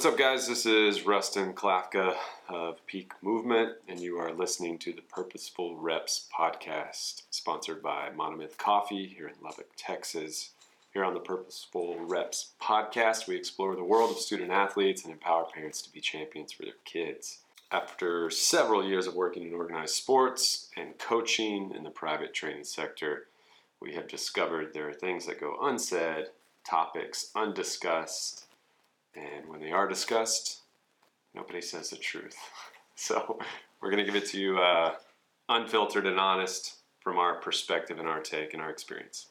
What's up, guys? This is Rustin Klafka of Peak Movement, and you are listening to the Purposeful Reps podcast, sponsored by Monomyth Coffee here in Lubbock, Texas. Here on the Purposeful Reps podcast, we explore the world of student athletes and empower parents to be champions for their kids. After several years of working in organized sports and coaching in the private training sector, we have discovered there are things that go unsaid, topics undiscussed, and when they are discussed, nobody says the truth. So we're going to give it to you uh, unfiltered and honest from our perspective and our take and our experience.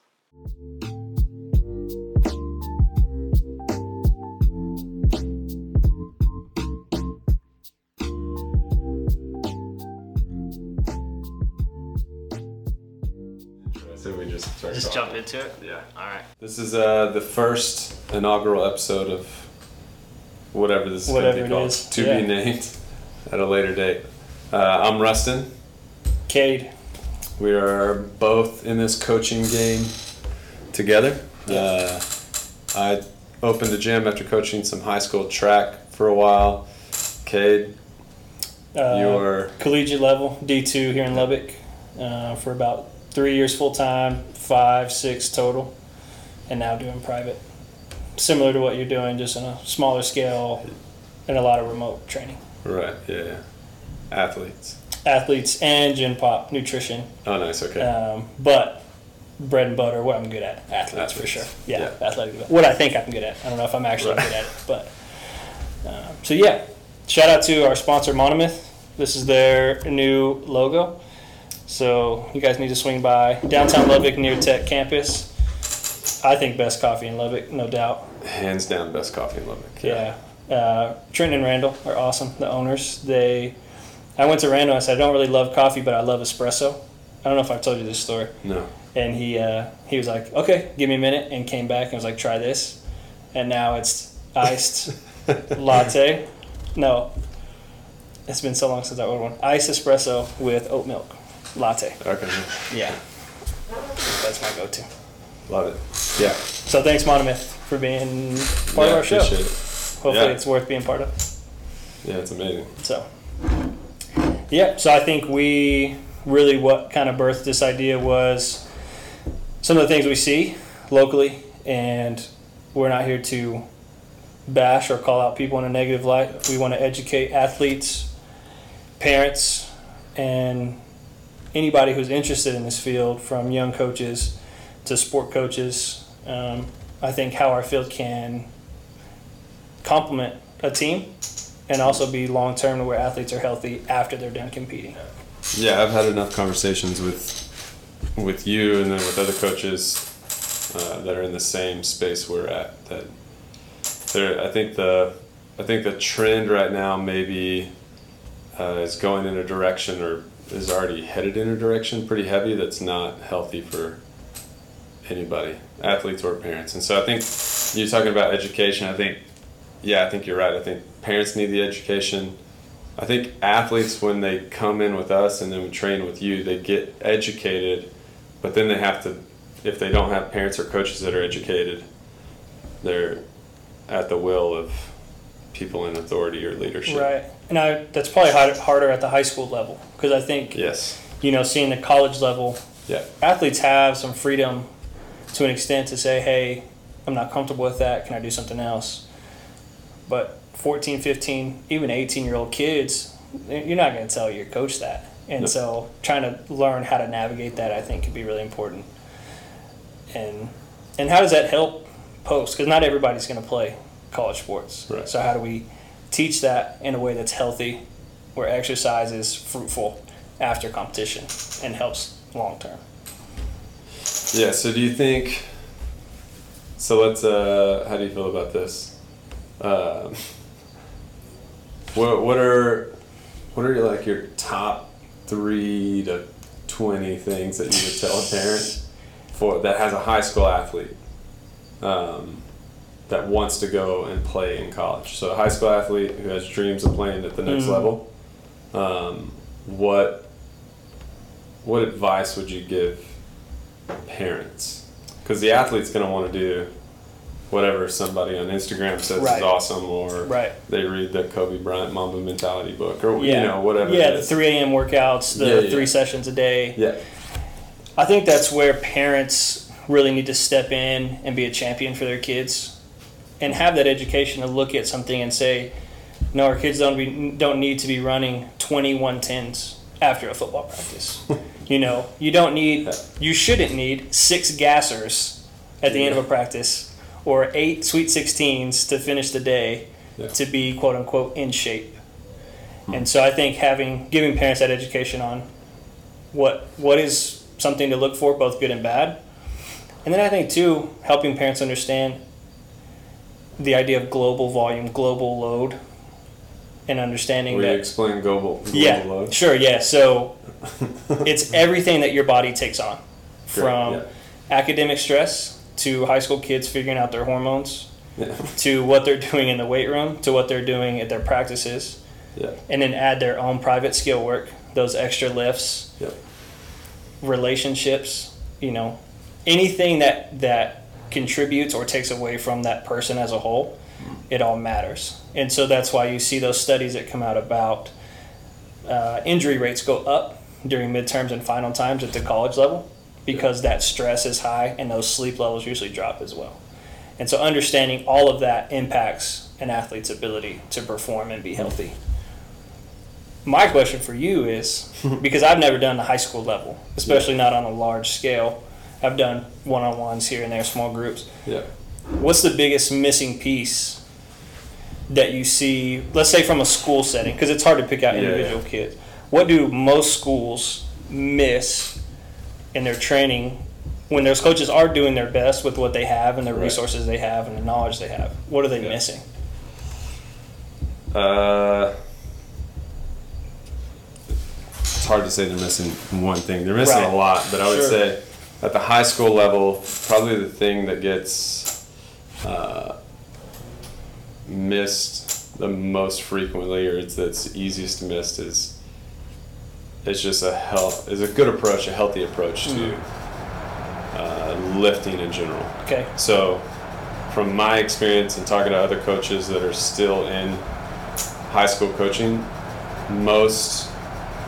So we just start Just talking. jump into it. Yeah. All right. This is uh, the first inaugural episode of whatever this is going to be called, is, to yeah. be named at a later date. Uh, I'm Rustin. Cade. We are both in this coaching game together. Uh, I opened a gym after coaching some high school track for a while. Cade, Uh, you are collegiate level D2 here in Lubbock uh, for about three years full time, five, six total, and now doing private. Similar to what you're doing, just on a smaller scale and a lot of remote training. right. Yeah. Athletes. Athletes and gym pop, nutrition, Oh, nice. Okay. um, but bread and butter, what I'm good at, athletes, for sure. Yeah, Yeah. athletic. What I think I'm good at. I don't know if I'm actually Right. good at it, but um, so yeah. Shout out to our sponsor Monomyth. This is their new logo. So you guys need to swing by downtown Lubbock near Tech campus. I think best coffee in Lubbock, no doubt. Hands down, best coffee in Lubbock. Yeah. Uh, Trenton and Randall are awesome. The owners. They. I went to Randall. and I said I don't really love coffee, but I love espresso. I don't know if I've told you this story. No. And he uh, he was like, okay, give me a minute, and came back and was like, try this, and now it's iced latte. No, it's been so long since I ordered one. Iced espresso with oat milk latte. Okay. Yeah, that's my go-to. Love it. Yeah. So thanks, Monomyth, for being part yeah, of our show. Appreciate it. Hopefully, Yeah. it's worth being part of. Yeah, it's amazing. So, yeah, so I think we really what kind of birthed this idea was some of the things we see locally, and we're not here to bash or call out people in a negative light. We want to educate athletes, parents, and anybody who's interested in this field, from young coaches to sport coaches. Um, I think how our field can complement a team and also be long term to where athletes are healthy after they're done competing. Yeah, I've had enough conversations with with you and then with other coaches uh, that are in the same space we're at. That there, I think the I think the trend right now maybe uh, is going in a direction or is already headed in a direction pretty heavy that's not healthy for anybody, athletes or parents. And so I think you're talking about education. I think, yeah, I think you're right. I think parents need the education. I think athletes, when they come in with us and then we train with you, they get educated, but then they have to, if they don't have parents or coaches that are educated, they're at the will of people in authority or leadership. Right. And I, that's probably hard, harder at the high school level because I think, Yes. you know, seeing the college level, Yeah. athletes have some freedom to an extent to say, hey, I'm not comfortable with that. Can I do something else? But 14, 15, even 18 year old kids, you're not going to tell your coach that. And No. so trying to learn how to navigate that, I think, could be really important. And and how does that help post? Because not everybody's going to play college sports. Right. So how do we teach that in a way that's healthy, where exercise is fruitful after competition and helps long term? Yeah. So do you think? So let's. Uh, how do you feel about this? Um, what What are What are like your top three to twenty things that you would tell a parent for that has a high school athlete um, that wants to go and play in college? So a high school athlete who has dreams of playing at the next Mm. level. Um, what What advice would you give parents? Because the athlete's going to want to do whatever somebody on Instagram says Right. is awesome, or Right. they read the Kobe Bryant Mamba Mentality book, or Yeah. you know whatever. Yeah, the 3 a.m. workouts, the Yeah, yeah. three sessions a day. Yeah, I think that's where parents really need to step in and be a champion for their kids and have that education to look at something and say, no, our kids don't be, don't need to be running 21 tens after a football practice. you know, you don't need, you shouldn't need six gassers at the end of a practice or eight sweet 16s to finish the day Yeah. to be quote unquote in shape. Hmm. And so I think having giving parents that education on what what is something to look for, both good and bad. And then I think too, helping parents understand the idea of global volume, global load, and understanding will you explain global, global yeah, load? sure, yeah. So it's everything that your body takes on, Great, from yeah. academic stress to high school kids figuring out their hormones Yeah. to what they're doing in the weight room to what they're doing at their practices, yeah, and then add their own private skill work, those extra lifts, relationships, you know, anything that that contributes or takes away from that person as a whole, it all matters. And so that's why you see those studies that come out about uh, injury rates go up during midterms and final times at the college level because that stress is high and those sleep levels usually drop as well. And so understanding all of that impacts an athlete's ability to perform and be healthy. My question for you is because I've never done the high school level, especially not on a large scale. I've done one on ones here and there, small groups. yeah. What's the biggest missing piece that you see, let's say from a school setting, because it's hard to pick out Yeah, individual kids. What do most schools miss in their training when those coaches are doing their best with what they have and the Right. resources they have and the knowledge they have? What are they Yeah. missing? Uh, it's hard to say they're missing one thing. They're missing Right. a lot, but I would Sure. say at the high school level, probably the thing that gets uh, missed the most frequently, or it's that's easiest to miss, is it's just a health is a good approach, a healthy approach to uh, lifting in general. Okay. So, from my experience and talking to other coaches that are still in high school coaching, most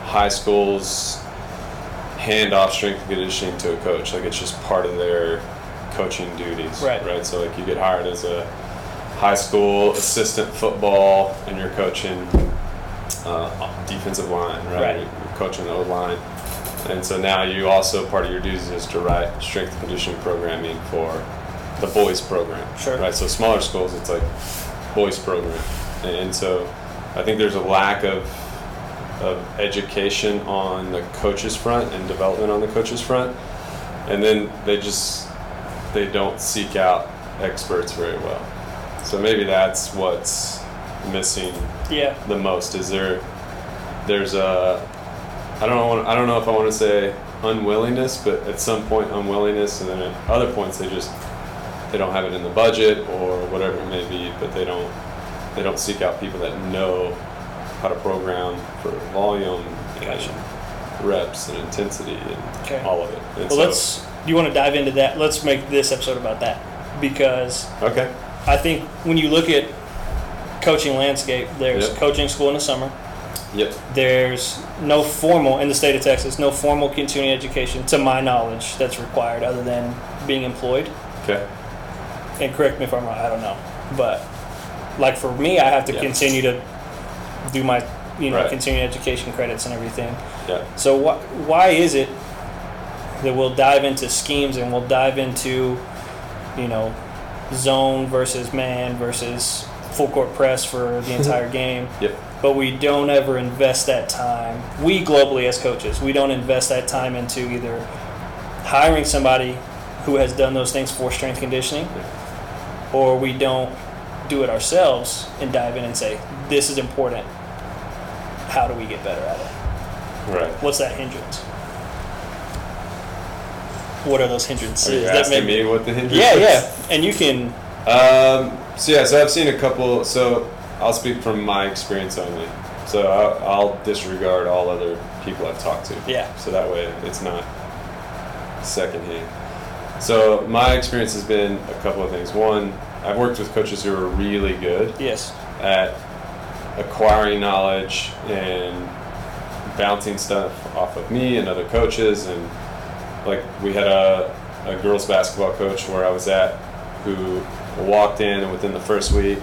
high schools hand off strength and conditioning to a coach. Like it's just part of their coaching duties. Right. Right. So like you get hired as a high school assistant football and you're coaching uh, defensive line, right? Right. You're coaching the O line. And so now you also part of your duties is to write strength and conditioning programming for the boys program. Sure. Right. So smaller schools, it's like boys program, and so I think there's a lack of of education on the coaches front and development on the coaches front, and then they just they don't seek out experts very well. So maybe that's what's missing Yeah. the most is there there's a I don't know I don't know if I want to say unwillingness but at some point unwillingness and then at other points they just they don't have it in the budget or whatever it may be but they don't they don't seek out people that know how to program for volume Gotcha. and reps and intensity and Okay. all of it and Well, so- let's. Do you want to dive into that? Let's make this episode about that because okay I think when you look at coaching landscape, there's Yep. coaching school in the summer. yep There's no formal in the state of Texas, no formal continuing education, to my knowledge, that's required other than being employed. okay And correct me if I'm wrong, I don't know, but like for me, I have to Yeah. continue to do my you know Right. continuing education credits and everything. yeah So wh- why is it that we'll dive into schemes and we'll dive into, you know, zone versus man versus full court press for the entire game, yep but we don't ever invest that time. We globally as coaches, we don't invest that time into either hiring somebody who has done those things for strength conditioning, or we don't do it ourselves and dive in and say, this is important. How do we get better at it? right What's that hindrance? What are those hindrances? are you that asking may- me what the hindrances? Yeah, yeah. And you can. Um, so yeah, so I've seen a couple. So I'll speak from my experience only. So I'll, I'll disregard all other people I've talked to. Yeah. So that way it's not secondhand. So my experience has been a couple of things. One, I've worked with coaches who are really good Yes. at acquiring knowledge and bouncing stuff off of me and other coaches and like we had a, a girls basketball coach where I was at who walked in and within the first week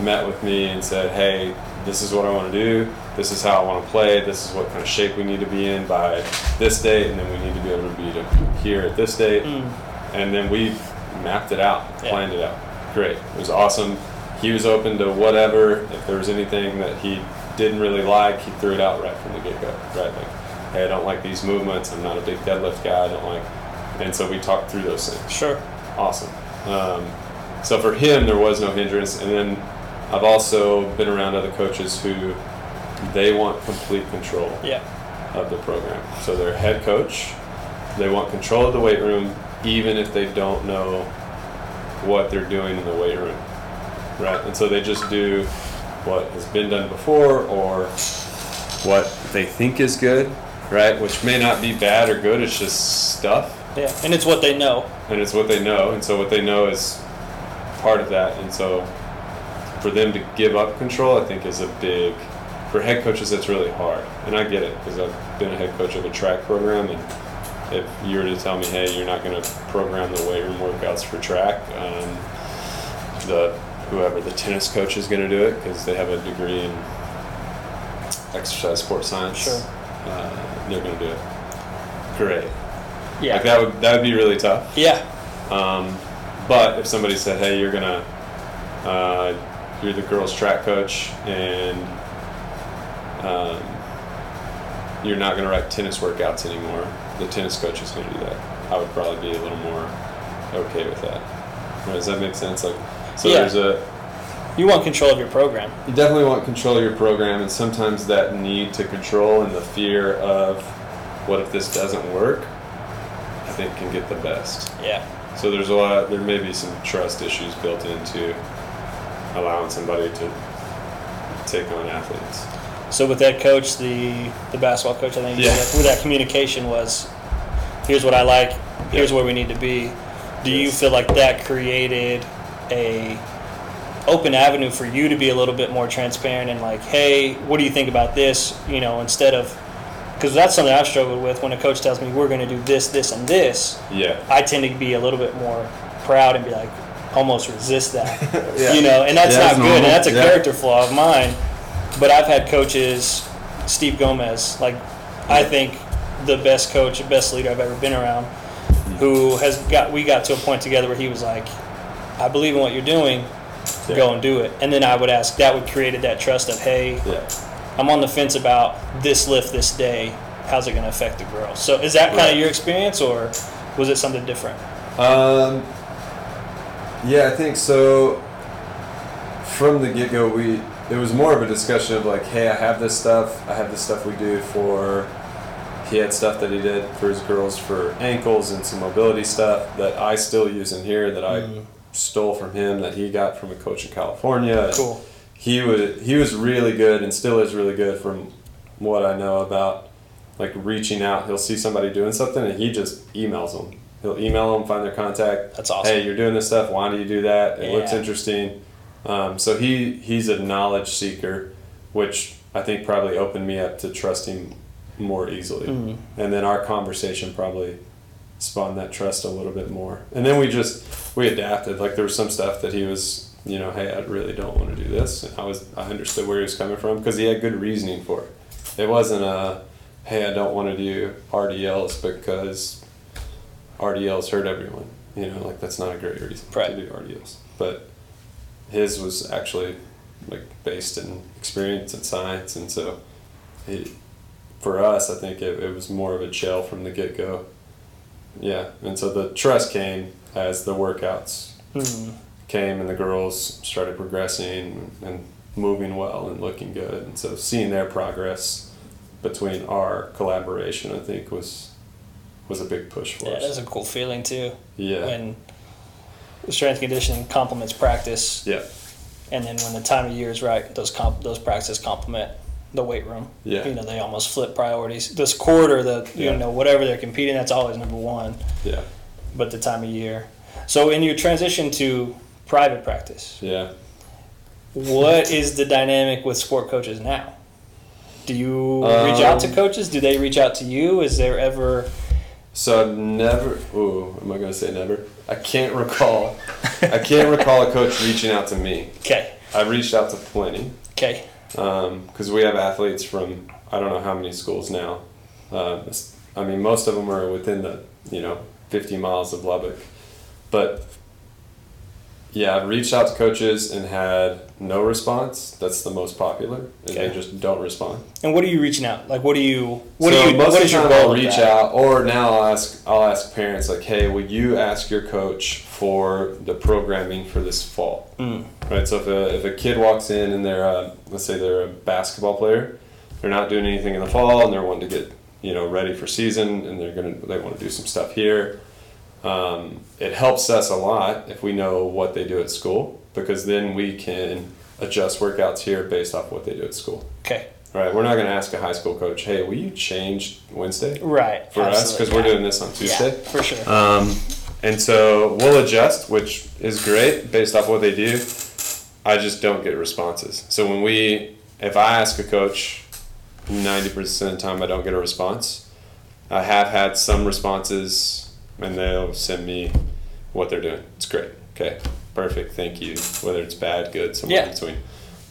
met with me and said, Hey, this is what I want to do. This is how I want to play. This is what kind of shape we need to be in by this date, and then we need to be able to be to here at this date. Mm. And then we mapped it out, Yeah. planned it out. Great. It was awesome. He was open to whatever. If there was anything that he didn't really like, he threw it out right from the get go. Right, like, hey, I don't like these movements. I'm not a big deadlift guy. I don't like. And so we talked through those things Sure. awesome. Um, so for him, there was no hindrance. And then I've also been around other coaches who they want complete control Yeah. of the program. So their head coach, they want control of the weight room, even if they don't know what they're doing in the weight room, right? And so they just do what has been done before or what they think is good, right? Which may not be bad or good. It's just stuff Yeah. And it's what they know. and it's what they know and so what they know is part of that and so for them to give up control i think is a big for head coaches that's really hard and i get it because i've been a head coach of a track program and if you were to tell me hey you're not going to program the weight room workouts for track um, the whoever the tennis coach is going to do it because they have a degree in exercise sports science Sure. Uh, they're going to do it great Yeah. like that would that would be really tough yeah. um, but if somebody said, "Hey, you're gonna, uh, you're the girls' track coach, and um, you're not gonna write tennis workouts anymore," the tennis coach is gonna do that. I would probably be a little more okay with that. Does that make sense? Like, so Yeah. there's a You want control of your program. you definitely want control of your program, and sometimes that need to control and the fear of what if this doesn't work, I think can get the best. Yeah. So there's a lot. There may be some trust issues built into allowing somebody to take on athletes. So with that coach, the the basketball coach, I think Yeah. said, with that communication was, here's what I like, here's where we need to be. Do you feel like that created a open avenue for you to be a little bit more transparent and like, hey, what do you think about this? You know, instead of because that's something I've struggled with when a coach tells me we're going to do this, this, and this. Yeah. I tend to be a little bit more proud and be like, almost resist that. Yeah. You know, and that's Yeah, not that's good. normal. And that's a Yeah. character flaw of mine. But I've had coaches, Steve Gomez, like I think the best coach, best leader I've ever been around, who has got we got to a point together where he was like, I believe in what you're doing, Yeah. go and do it. And then I would ask, that would created that trust of, hey, Yeah. I'm on the fence about this lift this day. How's it going to affect the girl? So is that kind Right. of your experience, or was it something different? Um, yeah, I think so. From the get go, we it was more of a discussion of like, hey, I have this stuff. I have this stuff we do for. He had stuff that he did for his girls for ankles and some mobility stuff that I still use in here that I Mm. Stole from him that he got from a coach in California. Cool. He was he was really good and still is really good from what I know about like reaching out. He'll see somebody doing something and he just emails them. He'll email them, find their contact. That's awesome. Hey, you're doing this stuff. Why do you do that? It looks interesting. Um, so he he's a knowledge seeker, which I think probably opened me up to trusting more easily. Mhm. And then our conversation probably spawned that trust a little bit more. And then we just we adapted. Like there was some stuff that he was, you know, hey, I really don't want to do this. And I was I understood where he was coming from because he had good reasoning for it. It wasn't a hey, I don't want to do RDLs because RDLs hurt everyone. You know, like that's not a great reason Right. to do RDLs. But his was actually like based in experience and science, and so he, for us, I think it, it was more of a chill from the get go. Yeah, and so the trust came as the workouts Mm. came and the girls started progressing and moving well and looking good, and so seeing their progress between our collaboration, I think was was a big push for Yeah, us. that's a cool feeling too. yeah, When strength and conditioning complements practice, yeah, and then when the time of year is right, those comp- those practices complement the weight room. Yeah. You know, they almost flip priorities. This quarter, the Yeah. you know whatever they're competing, that's always number one. yeah. But the time of year. So in your transition to private practice. Yeah. What is the dynamic with sport coaches now? Do you reach out to Um, coaches? Do they reach out to you? Is there ever So I've never. Ooh, am I gonna say never? I can't recall. I can't recall a coach reaching out to me. okay? I've reached out to plenty Okay, because we have athletes from I don't know how many schools now. Uh, I mean, most of them are within the you know 50 miles of Lubbock, but yeah, I've reached out to coaches and had no response. That's the most popular, and Okay. they just don't respond. and what are you reaching out? Like, what do you? What so do you? most What of your goal? I'll reach that? out, or now I'll ask I'll ask parents like, "Hey, would you ask your coach for the programming for this fall?" Mm. Right. So if a if a kid walks in and they're a, let's say they're a basketball player, they're not doing anything in the fall and they're wanting to get you know ready for season and they're gonna they want to do some stuff here. Um, it helps us a lot if we know what they do at school because then we can adjust workouts here based off what they do at school. Okay, Right, we're not going to ask a high school coach, "Hey, will you change Wednesday right. for us?" Because we're doing this on Tuesday. Yeah, for sure. Um, and so we'll adjust, which is great based off what they do. I just don't get responses. So when we, if I ask a coach, ninety percent of the time I don't get a response. I have had some responses, and they'll send me what they're doing. It's great. Okay, perfect. Thank you. Whether it's bad, good, somewhere Yeah. in between.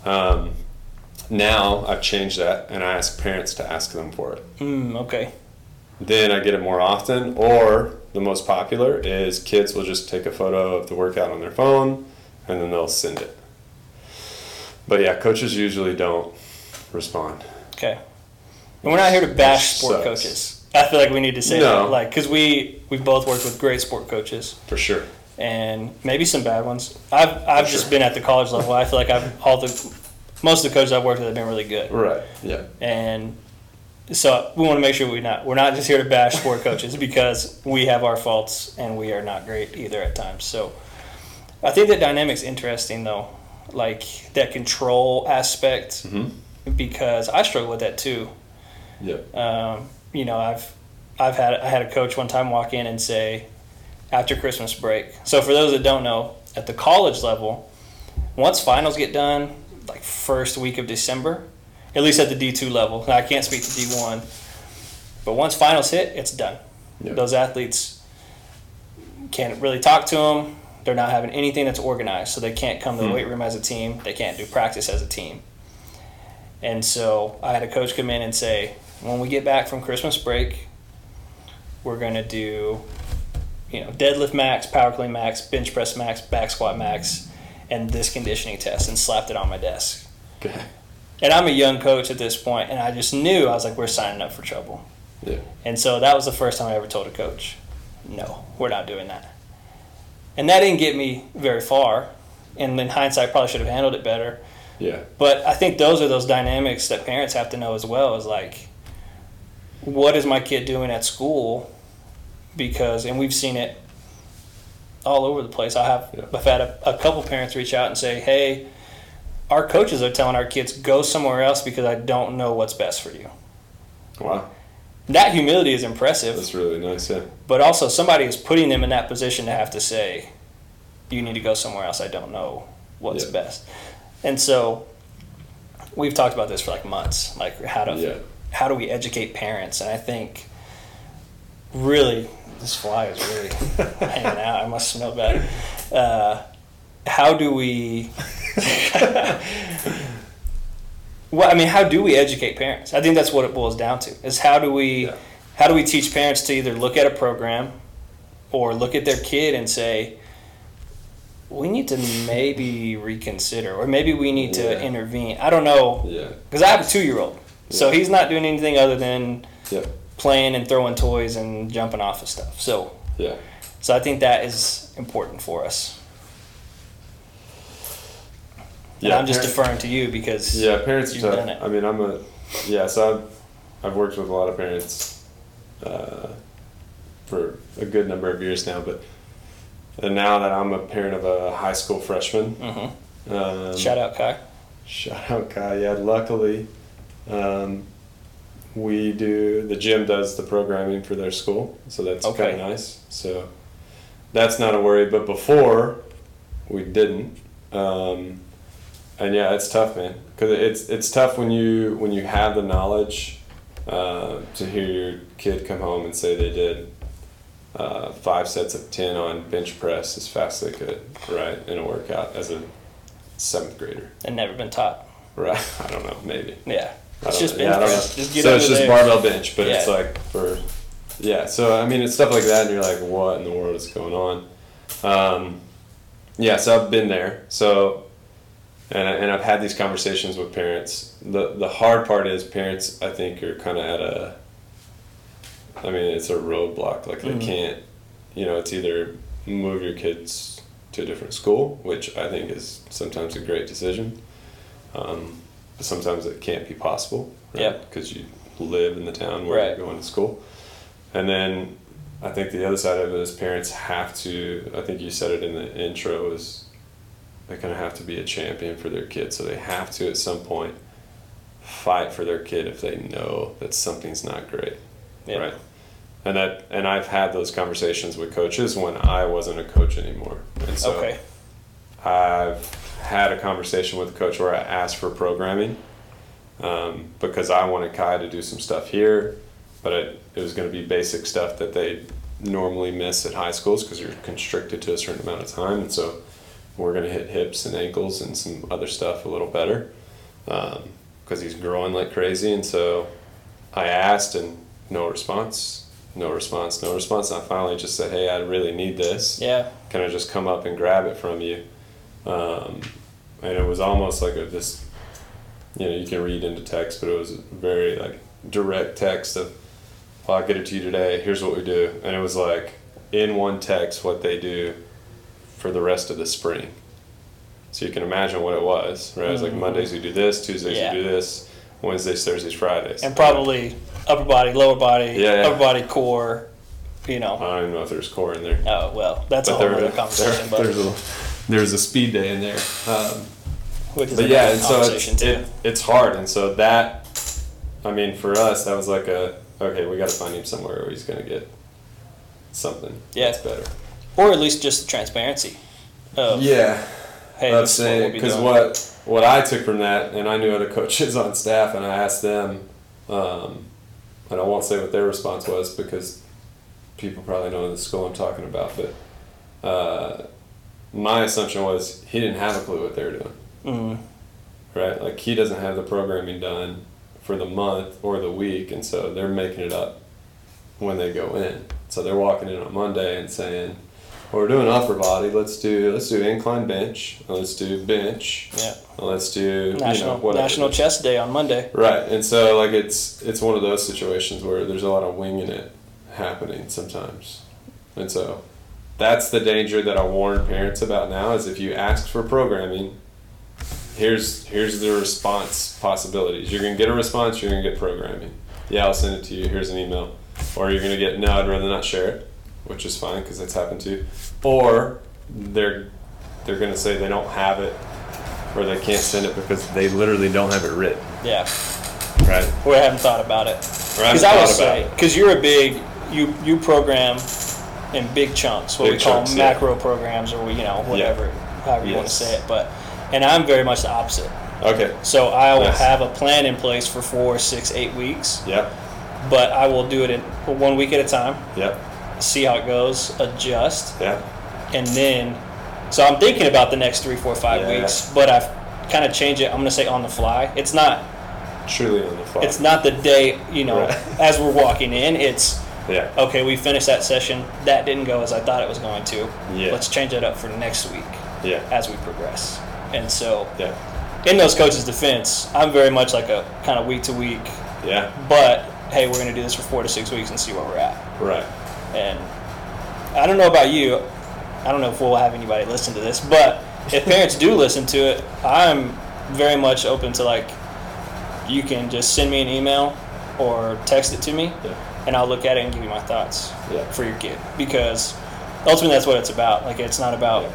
Um, now I've changed that, and I ask parents to ask them for it Mm, okay. then I get it more often. Or the most popular is kids will just take a photo of the workout on their phone and then they'll send it. But yeah, coaches usually don't respond. Okay. And we're not here to bash sport sucks. coaches. I feel like we need to say No. that, like, because we we've both worked with great sport coaches For sure. and maybe some bad ones. I've I've For just sure. been at the college level. I feel like I've all the most of the coaches I've worked with have been really good, Right. Yeah. and so we want to make sure we not we're not just here to bash sport coaches because we have our faults and we are not great either at times. So I think that dynamic's interesting though, like that control aspect hmm because I struggle with that too. Yep. Um, you know, I've I've had I had a coach one time walk in and say, after Christmas break. So for those that don't know, at the college level, once finals get done, like first week of December, at least at the D two level. Now, I can't speak to D one, but once finals hit, it's done. Yeah. Those athletes can't really talk to them. They're not having anything that's organized, so they can't come to the Hmm. weight room as a team. They can't do practice as a team. And so I had a coach come in and say, when we get back from Christmas break, we're gonna do, you know, deadlift max, power clean max, bench press max, back squat max, and this conditioning test, and slapped it on my desk. Okay. And I'm a young coach at this point, and I just knew I was like, we're signing up for trouble. Yeah. And so that was the first time I ever told a coach, no, we're not doing that. And that didn't get me very far. And in hindsight, probably should have handled it better. Yeah. But I think those are those dynamics that parents have to know as well. Is like, what is my kid doing at school? Because, and we've seen it all over the place. I have, Yeah. I've had a, a couple parents reach out and say, "Hey, our coaches are telling our kids go somewhere else because I don't know what's best for you." Wow. That humility is impressive, That's really nice. Yeah. but also somebody is putting them in that position to have to say, "You need to go somewhere else. I don't know what's Yeah. best." And so, we've talked about this for like months, like how to Yeah. How do we educate parents? And I think really this fly is really hanging out. I must smell bad. Uh, how do we? well, I mean, how do we educate parents? I think that's what it boils down to. Is how do we Yeah. how do we teach parents to either look at a program or look at their kid and say we need to maybe reconsider or maybe we need to intervene. I don't know Yeah. because I have a two year old, so he's not doing anything other than Yep. playing and throwing toys and jumping off of stuff. So, Yeah. so I think that is important for us. And I'm just parent- deferring to you because Yeah, parents You've done it. I mean, I'm a yeah. So I've I've worked with a lot of parents uh, for a good number of years now, but and now that I'm a parent of a high school freshman, Mhm. um, shout out Kai. shout out Kai. Yeah, luckily, um, we do the gym does the programming for their school, so that's Okay. kind of nice. So that's not a worry. But before, we didn't. Um, and yeah, it's tough, man. Because it's it's tough when you when you have the knowledge uh, to hear your kid come home and say they did uh, five sets of ten on bench press as fast as they could, right, in a workout as a seventh grader, And never been taught. right? I don't know, maybe. Yeah. It's just bench Yeah, press. Just get so it's just there. barbell bench, but it's like for yeah. So I mean, it's stuff like that, and you're like, what in the world is going on? Um, yeah, so I've been there. So and I, and I've had these conversations with parents. the The hard part is parents. I think are kind of at a. I mean, it's a roadblock. Like they Mhm. can't. You know, it's either move your kids to a different school, which I think is sometimes a great decision. Um, sometimes it can't be possible, right? Yep. Because you live in the town where Right. you're going to school. And then I think the other side of it is parents have to, I think you said it in the intro, is they kind of have to be a champion for their kid. So they have to, at some point, fight for their kid if they know that something's not great. Yep. Right. And that, and I've had those conversations with coaches when I wasn't a coach anymore. And so okay. I've had a conversation with a coach where I asked for programming um, because I wanted Kai to do some stuff here, but it, it was going to be basic stuff that they normally miss at high schools because you're constricted to a certain amount of time. And so we're going to hit hips and ankles and some other stuff a little better because he's growing like crazy. And so I asked and no response. No response, no response. And I finally just said, Hey, I really need this Yeah. can I just come up and grab it from you? Um, and it was almost like a just you know, you can read into text, but it was very like direct text of, well, I'll get it to you today. Here's what we do, and it was like in one text what they do for the rest of the spring. So you can imagine what it was, right? It was like Mhm. Mondays we do this, Tuesdays Yeah. we do this, Wednesdays, Thursdays, Fridays, And probably upper body, lower body, Yeah, yeah. upper body, core. You know. I don't even know if there's core in there. Oh well, that's a whole there, other there, conversation. but there's a there's a speed day in there. Um, which is but yeah, and so it's, it, it's hard, and so that, I mean, for us, that was like a okay, we got to find him somewhere where he's gonna get something Yeah. that's better. or at least just the transparency. Of, Yeah, Hey, I'd is what we'll because what what I took from that, and I knew other coaches on staff, and I asked them, um, and I won't say what their response was because people probably know the school I'm talking about, but uh, my assumption was he didn't have a clue what they were doing. Mm, right? Like he doesn't have the programming done for the month or the week, and so they're making it up when they go in. So they're walking in on Monday and saying, well, "We're doing upper body. Let's do let's do incline bench. Let's do bench. yeah, Let's do national you know. National Chest Day on Monday. Right, and so like it's it's one of those situations where there's a lot of winging it happening sometimes, and so that's the danger that I warn parents about now is if you ask for programming, here's here's the response possibilities. You're gonna get a response. You're gonna get programming. Yeah, I'll send it to you. Here's an email, or you're gonna get no. I'd rather not share it, which is fine because that's happened to. You. Or they're they're gonna say they don't have it, or they can't send it because they literally don't have it written. Yeah, Right. we haven't thought about it. Because I would say, because you're a big, you you program in big chunks, what Big we call chunks, yeah. macro programs, or we, you know whatever, however you want to say it. But and I'm very much the opposite. Okay. So I will Nice. have a plan in place for four, six, eight weeks, Yep. but I will do it in one week at a time, Yep. see how it goes, adjust, Yeah. and then. So I'm thinking about the next three, four, five Yeah. weeks, but I've kind of changed it. I'm gonna say on the fly. It's not. Truly on the fly. It's not the day you know Right. as we're walking in. It's Yeah. okay, we finished that session. That didn't go as I thought it was going to. Yeah. Let's change that up for next week Yeah. as we progress. And so, Yeah. in those coaches' defense, I'm very much like a kind of week to week, Yeah. but hey, we're going to do this for four to six weeks and see where we're at. Right. And I don't know about you. I don't know if we'll have anybody listen to this, but if parents do listen to it, I'm very much open to like, you can just send me an email or text it to me Yeah. And I'll look at it and give you my thoughts Yeah. for your kid because ultimately that's what it's about. Like it's not about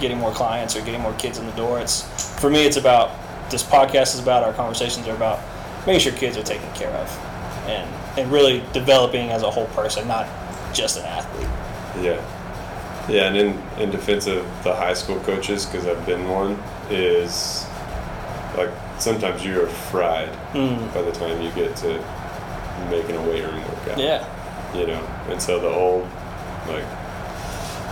getting more clients or getting more kids in the door. It's for me, it's about this podcast is about our conversations are about making sure kids are taken care of and and really developing as a whole person, not just an athlete. Yeah. Yeah, and in, in defense of the high school coaches, because I've been one, is like sometimes you're fried Mm. by the time you get to making a weight room workout. Yeah. You know, and so the old, like,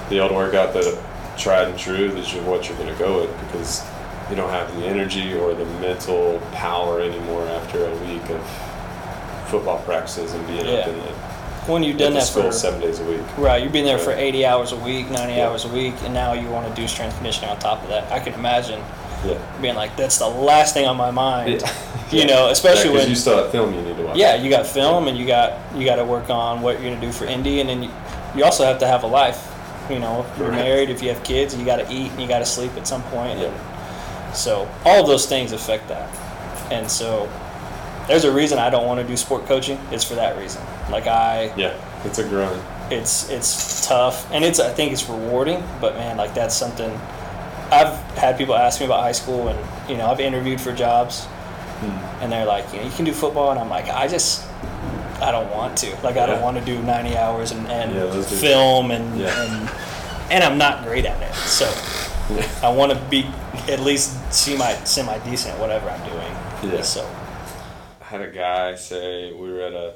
the old workout that tried and true is just what you're going to go with because you don't have the energy or the mental power anymore after a week of football practices and being up in the, When you've done that school for seven days a week. right, you've been there for 80 hours a week, 90 Yeah. hours a week, and now you want to do strength conditioning on top of that. I can imagine Yeah. being like, that's the last thing on my mind. Yeah. You know, especially Yeah, 'cause when you still have film you need to watch. yeah, you got film and you got you got to work on what you're gonna do for indie, and then you, you also have to have a life. You know, if you're Correct. married, if you have kids, you got to eat and you got to sleep at some point. Yeah. And so all of those things affect that, and so there's a reason I don't want to do sport coaching. It's for that reason. Like I, Yeah, it's a grind. it's it's tough and it's I think it's rewarding, but man, like that's something. I've had people ask me about high school, and you know, I've interviewed for jobs and they're like, you know, you can do football, and I'm like, I just, I don't want to. Like, I don't want to do 90 hours and, and Yeah, are- film and, and and I'm not great at it. So I want to be at least semi semi decent whatever I'm doing. Yeah. So I had a guy say we were at a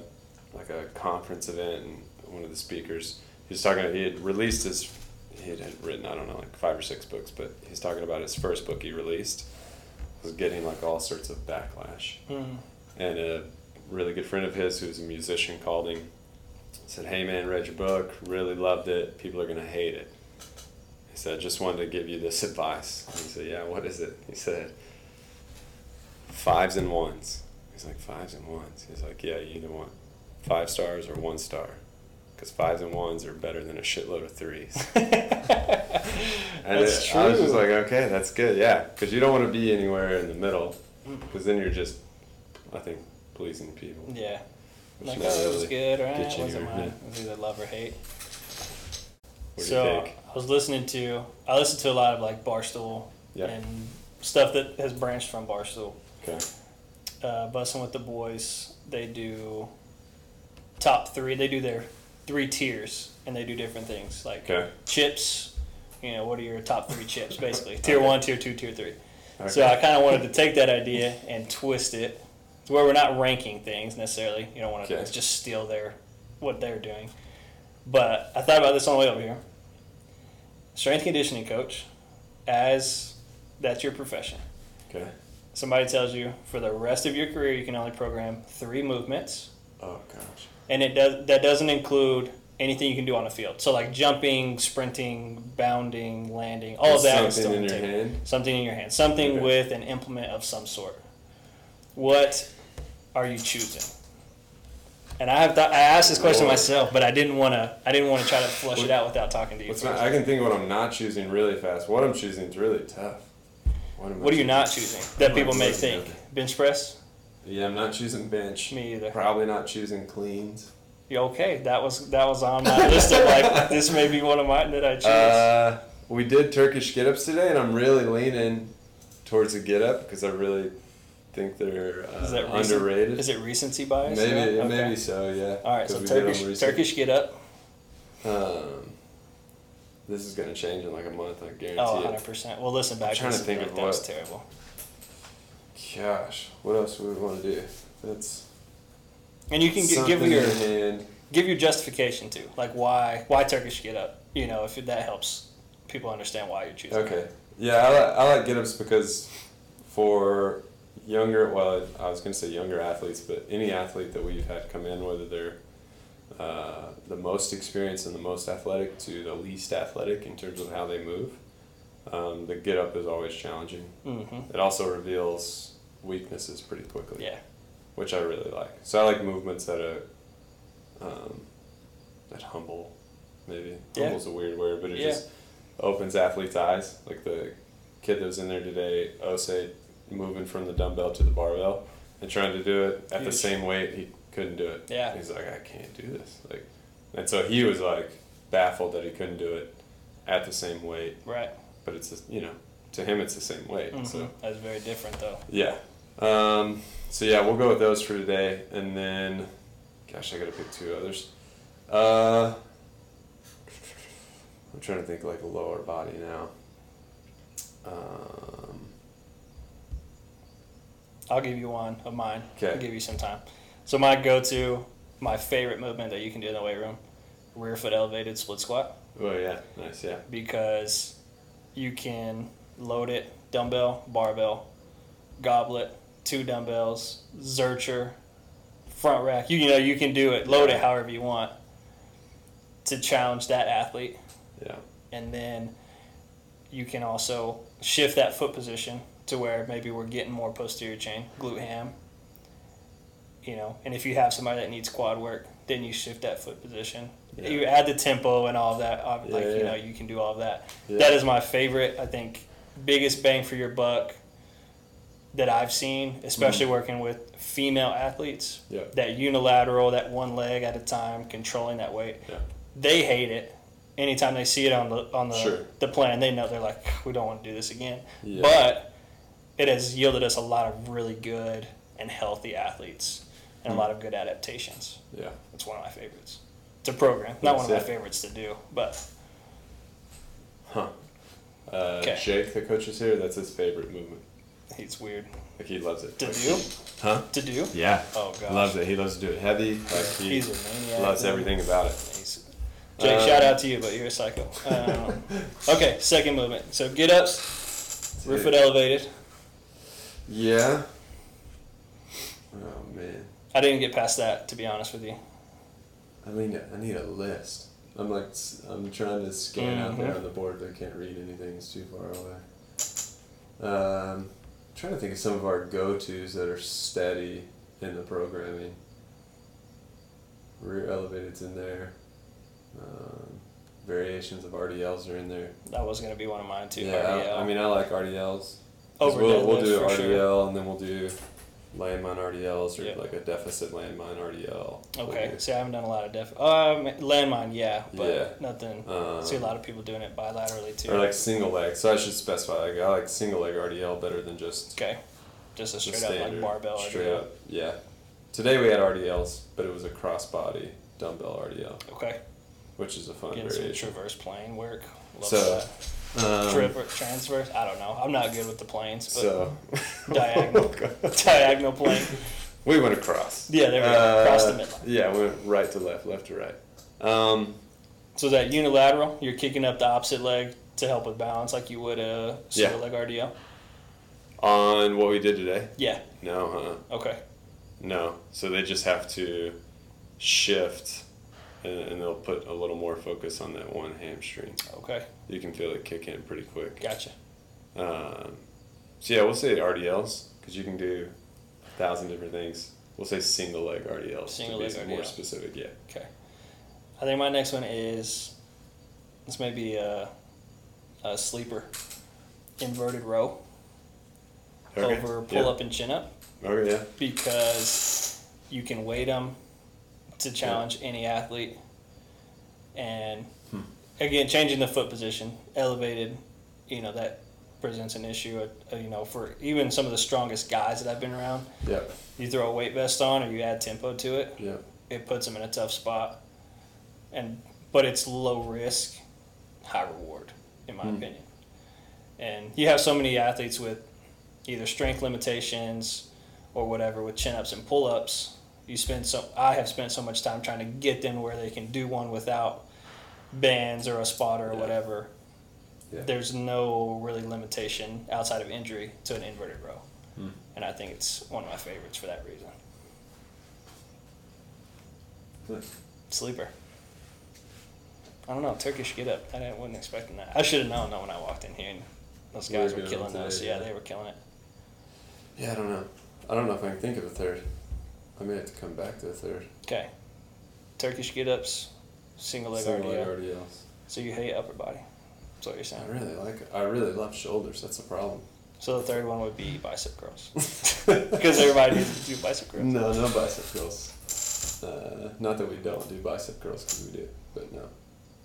like a conference event and one of the speakers he was talking he had released his he had written I don't know like five or six books but he's talking about his first book he released was getting like all sorts of backlash. Mm, and a really good friend of his who's a musician called him said hey man read your book really loved it people are gonna hate it. He said just wanted to give you this advice. And he said yeah what is it? He said fives and ones. He's like fives and ones? He's like yeah you either want five stars or one star. Because fives and ones are better than a shitload of threes and That's it- i was just like okay that's good yeah because you don't want to be anywhere in the middle because then you're just i think pleasing people yeah. which Like, oh, it was good, right? Wasn't mine. yeah. It was either love or hate. what so I was listening to, I listened to a lot of like Barstool Yeah. and stuff that has branched from Barstool. okay uh, Bussing with the Boys, they do top three. They do their three tiers, and they do different things like okay chips. You know, what are your top three chips, basically? Tier Okay. one, tier two, tier three. okay So I kind of wanted to take that idea and twist it to where we're not ranking things necessarily. You don't want to Okay. just steal their what they're doing. But I thought about this on the way over here. Strength conditioning coach, as that's your profession okay somebody tells you for the rest of your career you can only program three movements oh gosh and it does that doesn't include anything you can do on the field so like jumping sprinting bounding landing all of that. something in your table. hand something in your hand something Okay. with an implement of some sort what are you choosing and I have thought, I asked this question Lord. myself, but I didn't want to. I didn't want to try to flush it out without talking to you. Not, I can think of what I'm not choosing really fast. What I'm choosing is really tough. What, what are you not choosing that people may think? Bench press? Yeah, I'm not choosing bench. Me either. Probably not choosing cleans. Okay, that was that was on my list of like this may be one of mine that I choose. Uh, we did Turkish get ups today, and I'm really leaning towards a get up because I really think they're uh, Is that recent- underrated. Is it recency bias? maybe, Yeah? Okay. maybe so. Yeah. All right, so we did 'em Turkish. Turkish get up. Um, this is gonna change in like a month. I guarantee Oh, it. 100 percent. Well, listen back. I'm trying to think and of like, that was terrible. Gosh, what else would we want to do? That's And you can give your give your justification too, like why why Turkish get up. You know, if that helps people understand why you're choosing. it. Okay. Yeah, I like, I like get ups because for younger, well, I was going to say younger athletes, but any athlete that we've had come in, whether they're uh, the most experienced and the most athletic to the least athletic in terms of how they move, um, the get up is always challenging. Mm-hmm. It also reveals weaknesses pretty quickly, Yeah. Which I really like. So I like movements that are um, that humble, maybe. Yeah. Humble's a weird word, but it Yeah. just opens athletes' eyes. Like the kid that was in there today, Osei, moving from the dumbbell to the barbell and trying to do it at the same weight, he couldn't do it. Yeah. He's like, I can't do this. Like, and so he was like baffled that he couldn't do it at the same weight. Right. But it's just, you know, to him it's the same weight. hmm So That's very different though. yeah. Um, so yeah, we'll go with those for today, and then, gosh, I gotta pick two others. Uh, I'm trying to think like a lower body now. Um, I'll give you one of mine. Okay. I'll give you some time. So my go-to, my favorite movement that you can do in the weight room, rear foot elevated split squat, oh yeah, nice, yeah. because you can load it dumbbell, barbell, goblet, two dumbbells, zercher, front rack. You, you know you can do it, load it however you want to challenge that athlete, Yeah. and then you can also shift that foot position to where maybe we're getting more posterior chain, glute ham. You know, and if you have somebody that needs quad work, then you shift that foot position. Yeah. You add the tempo and all of that. Like Yeah, you know, you can do all of that. Yeah. That is my favorite. I think biggest bang for your buck that I've seen, especially working with female athletes. Mm-hmm. Yeah. That unilateral, that one leg at a time, controlling that weight. Yeah. They hate it. Anytime they see it on the on the Sure. the plan, they know they're like, we don't want to do this again. Yeah. But it has yielded us a lot of really good and healthy athletes and Mm. a lot of good adaptations. Yeah. It's one of my favorites It's a program. Not one of my favorites to do, but Huh. Uh. Jake, the coach is here. That's his favorite movement. He's weird Like he loves it. to do. Huh? To do. Yeah. Oh gosh. Loves it. He loves to do it heavy. Like he He's a maniac. loves man. everything about it. He's- Jake, Um, shout out to you, but you're a psycho. Um, okay, second movement. So get ups, rear foot elevated. Yeah. Oh man. I didn't get past that, to be honest with you. I mean, I need a list. I'm like, I'm trying to scan out there Mhm. on the board, but I can't read anything. It's too far away. Um, trying to think of some of our go-tos that are steady in the programming. Rear elevated's in there. Um, variations of RDLs are in there. That was going to be one of mine too. yeah. I, I mean, I like RDLs. over we'll, we'll do RDL sure. and then we'll do landmine RDLs or Yeah. like a deficit landmine RDL. Okay, see, I haven't done a lot of def. Um, landmine, yeah, but Yeah. nothing. um, see a lot of people doing it bilaterally too. Or like single leg. So I should specify. Like I like single leg RDL better than just okay, just a straight up like barbell. Straight RDL. up, yeah. Today we had RDLs, but it was a crossbody dumbbell RDL, Okay, which is a fun getting some variation. traverse plane work. Love So, that. Um, Triver- transverse. I don't know. I'm not good with the planes, but so Diagonal. diagonal plane. we went across. Yeah, there we go. Across the Uh, midline. Yeah, we went right to left, left to right. Um, So that unilateral, you're kicking up the opposite leg to help with balance, like you would a single Yeah. leg RDL. on what we did today? Yeah. No, huh? Okay. No. So they just have to shift, and, and they'll put a little more focus on that one hamstring. Okay. You can feel it kick in pretty quick. Gotcha. Um, so yeah, we'll say RDLs because you can do a thousand different things. We'll say single leg RDLs Single to be leg some more specific. Yeah. Okay. I think my next one is this may be a, a sleeper. Inverted row Okay. over pull yeah. up and chin up Okay. Yeah. because you can weight them to challenge any athlete. And Hmm. again, changing the foot position, elevated, you know, that presents an issue, uh, you know, for even some of the strongest guys that I've been around. Yep. You throw a weight vest on or you add tempo to it, Yep. it puts them in a tough spot. And but it's low risk, high reward, in my Hmm. opinion. And you have so many athletes with either strength limitations or whatever with chin ups and pull ups. You spend so I have spent so much time trying to get them where they can do one without bands or a spotter or Yeah. whatever. Yeah. There's no really limitation outside of injury to an inverted row. Hmm. And I think it's one of my favorites for that reason. Good. Sleeper. I don't know. Turkish get up. I didn't, wasn't expecting that. I should have known that when I walked in here. And those We were guys were killing it those. Yeah, yeah. they were killing it. Yeah. I don't know. I don't know if I can think of a third. I may have to come back to a third. Okay. Turkish get ups, single leg Single leg RDL. RDLs. So you hate upper body. That's what you're saying. I really like. it. I really love shoulders. That's the problem. So the third one would be bicep curls. Because everybody needs to do bicep curls. No, no bicep curls. Uh, not that we don't do bicep curls because we do, but no,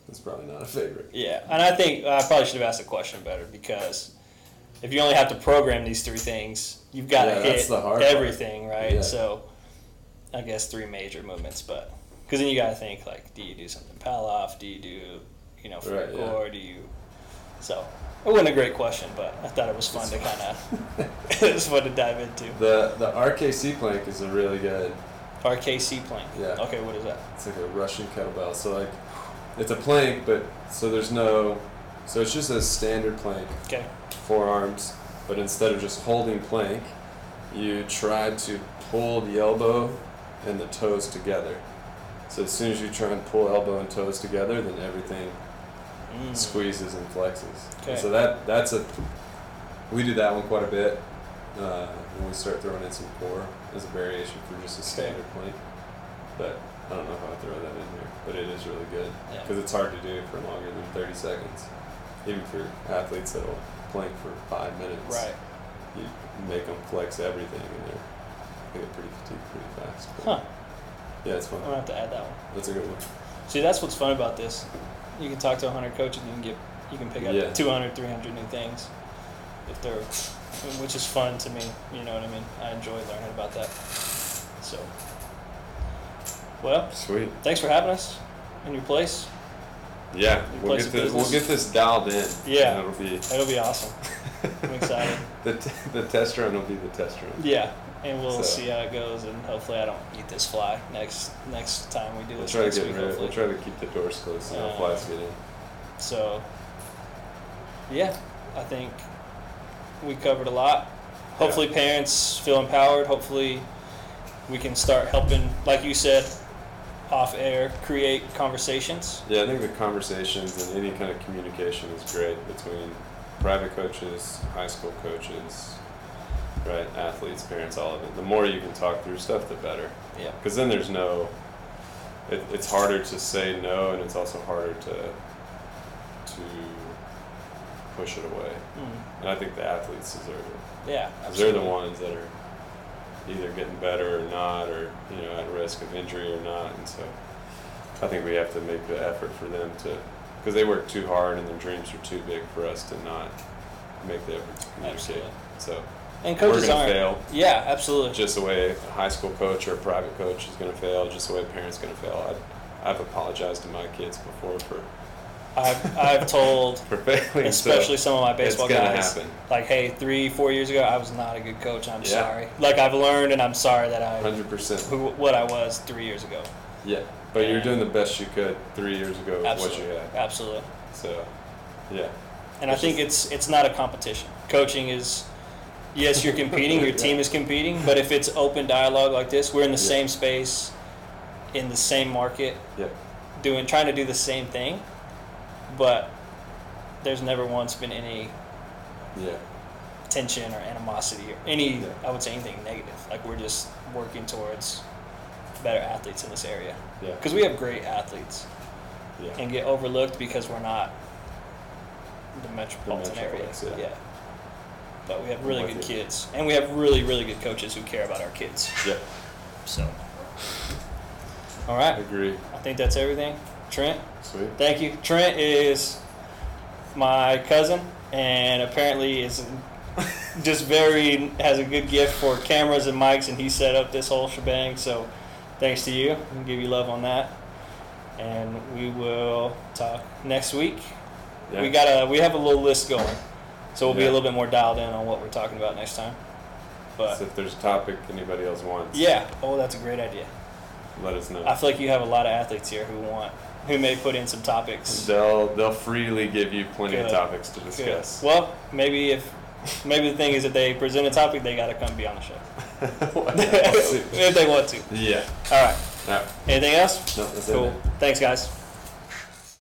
it's probably not a favorite. Yeah, and I think I probably should have asked the question better because if you only have to program these three things, you've got to Yeah, that's hit the hard part. everything, right? Yeah. So I guess three major movements, but because then you got to think like, do you do something Pallof? Do you do you know, for Right, your yeah. core? Do you? So it wasn't a great question, but I thought it was fun to kind of it was fun to dive into. The the RKC plank is a really good. RKC plank. Yeah. Okay, what is that? It's like a Russian kettlebell. So like, it's a plank, but so there's no. So it's just a standard plank, Okay. forearms, but instead of just holding plank, you try to pull the elbow and the toes together. So as soon as you try and pull elbow and toes together, then everything Mm. squeezes and flexes. Okay. And so that that's a we do that one quite a bit uh, when we start throwing in some core as a variation for just a standard plank. But I don't know how I throw that in here, but it is really good Yeah. because it's hard to do for longer than 30 seconds. Even for athletes that'll plank for five minutes, Right. you make them flex everything, in they're they get pretty fatigued pretty fast. Huh. Yeah, it's fun. I'm gonna have to add that one. That's a good one. See, that's what's fun about this. You can talk to 100 coaches and you can get you can pick up Yeah. 200, 300 new things if they're, which is fun to me. You know what I mean? I enjoy learning about that. So, well, Sweet. thanks for having us in your place. Yeah, Your we'll place get this. We'll get this dialed in. Yeah. it'll be. That'll be awesome. I'm excited. the, t- the test run will be the test run. Yeah, and we'll So- see how it goes, and hopefully I don't eat this fly next next time we do We'll this try to get week. rid. hopefully. We'll try to keep the doors closed so no Uh, flies get in. So, yeah, I think we covered a lot. Hopefully, parents feel empowered. Hopefully, we can start helping, like you said, off air, create conversations. Yeah, I think the conversations and any kind of communication is great between private coaches, high school coaches, right, athletes, parents, all of it. The more you can talk through stuff, the better. Yeah. Because then there's no. It, it's harder to say no, and it's also harder to to push it away. Mm. And I think the athletes deserve it. Yeah, Because they're the ones that are either getting better or not, or you know, at risk of injury or not. And so, I think we have to make the effort for them to, because they work too hard and their dreams are too big for us to not make the effort to communicate. Absolutely. So, And coaches aren't. fail. Yeah, absolutely. Just the way a high school coach or a private coach is going to fail, just the way a parent's going to fail. I, I've apologized to my kids before for I've, I've told, for failing. so especially some of my it's baseball guys, happen. like, hey, three, four years ago, I was not a good coach. I'm Yeah. sorry. Like, I've learned, and I'm sorry that I Hundred percent. who what I was three years ago. Yeah, but you're doing the best you could three years ago with what you had. absolutely. So, yeah, And I It's think it's it's not a competition. Coaching is, yes, you're competing. Your team is competing. But if it's open dialogue like this, we're in the Yeah. same space, in the same market, yeah, doing trying to do the same thing, but there's never once been any yeah, tension or animosity or any Yeah. I would say anything negative. Like we're just working towards better athletes in this area yeah, because we have great athletes yeah. and get overlooked because we're not the metropolitan area. metroplex, yeah. Yeah. But we have really good kids, and we have really, really good coaches who care about our kids. yeah. So, All right. I agree. I think that's everything. Trent, Sweet. thank you. Trent is my cousin, and apparently is just very has a good gift for cameras and mics, and he set up this whole shebang. So, thanks to you. Give you love on that, and we will talk next week. Yeah. We got a we have a little list going, so we'll be Yeah. a little bit more dialed in on what we're talking about next time. But So if there's a topic anybody else wants, yeah, oh, that's a great idea. let us know. I feel like you have a lot of athletes here who want who may put in some topics. They'll they'll freely give you plenty of topics to Good. discuss. Well, maybe if maybe the thing is that they present a topic, they got to come be on the show if they want to. yeah. All right. All right. Anything else? No, that's it, Cool. Thanks, guys.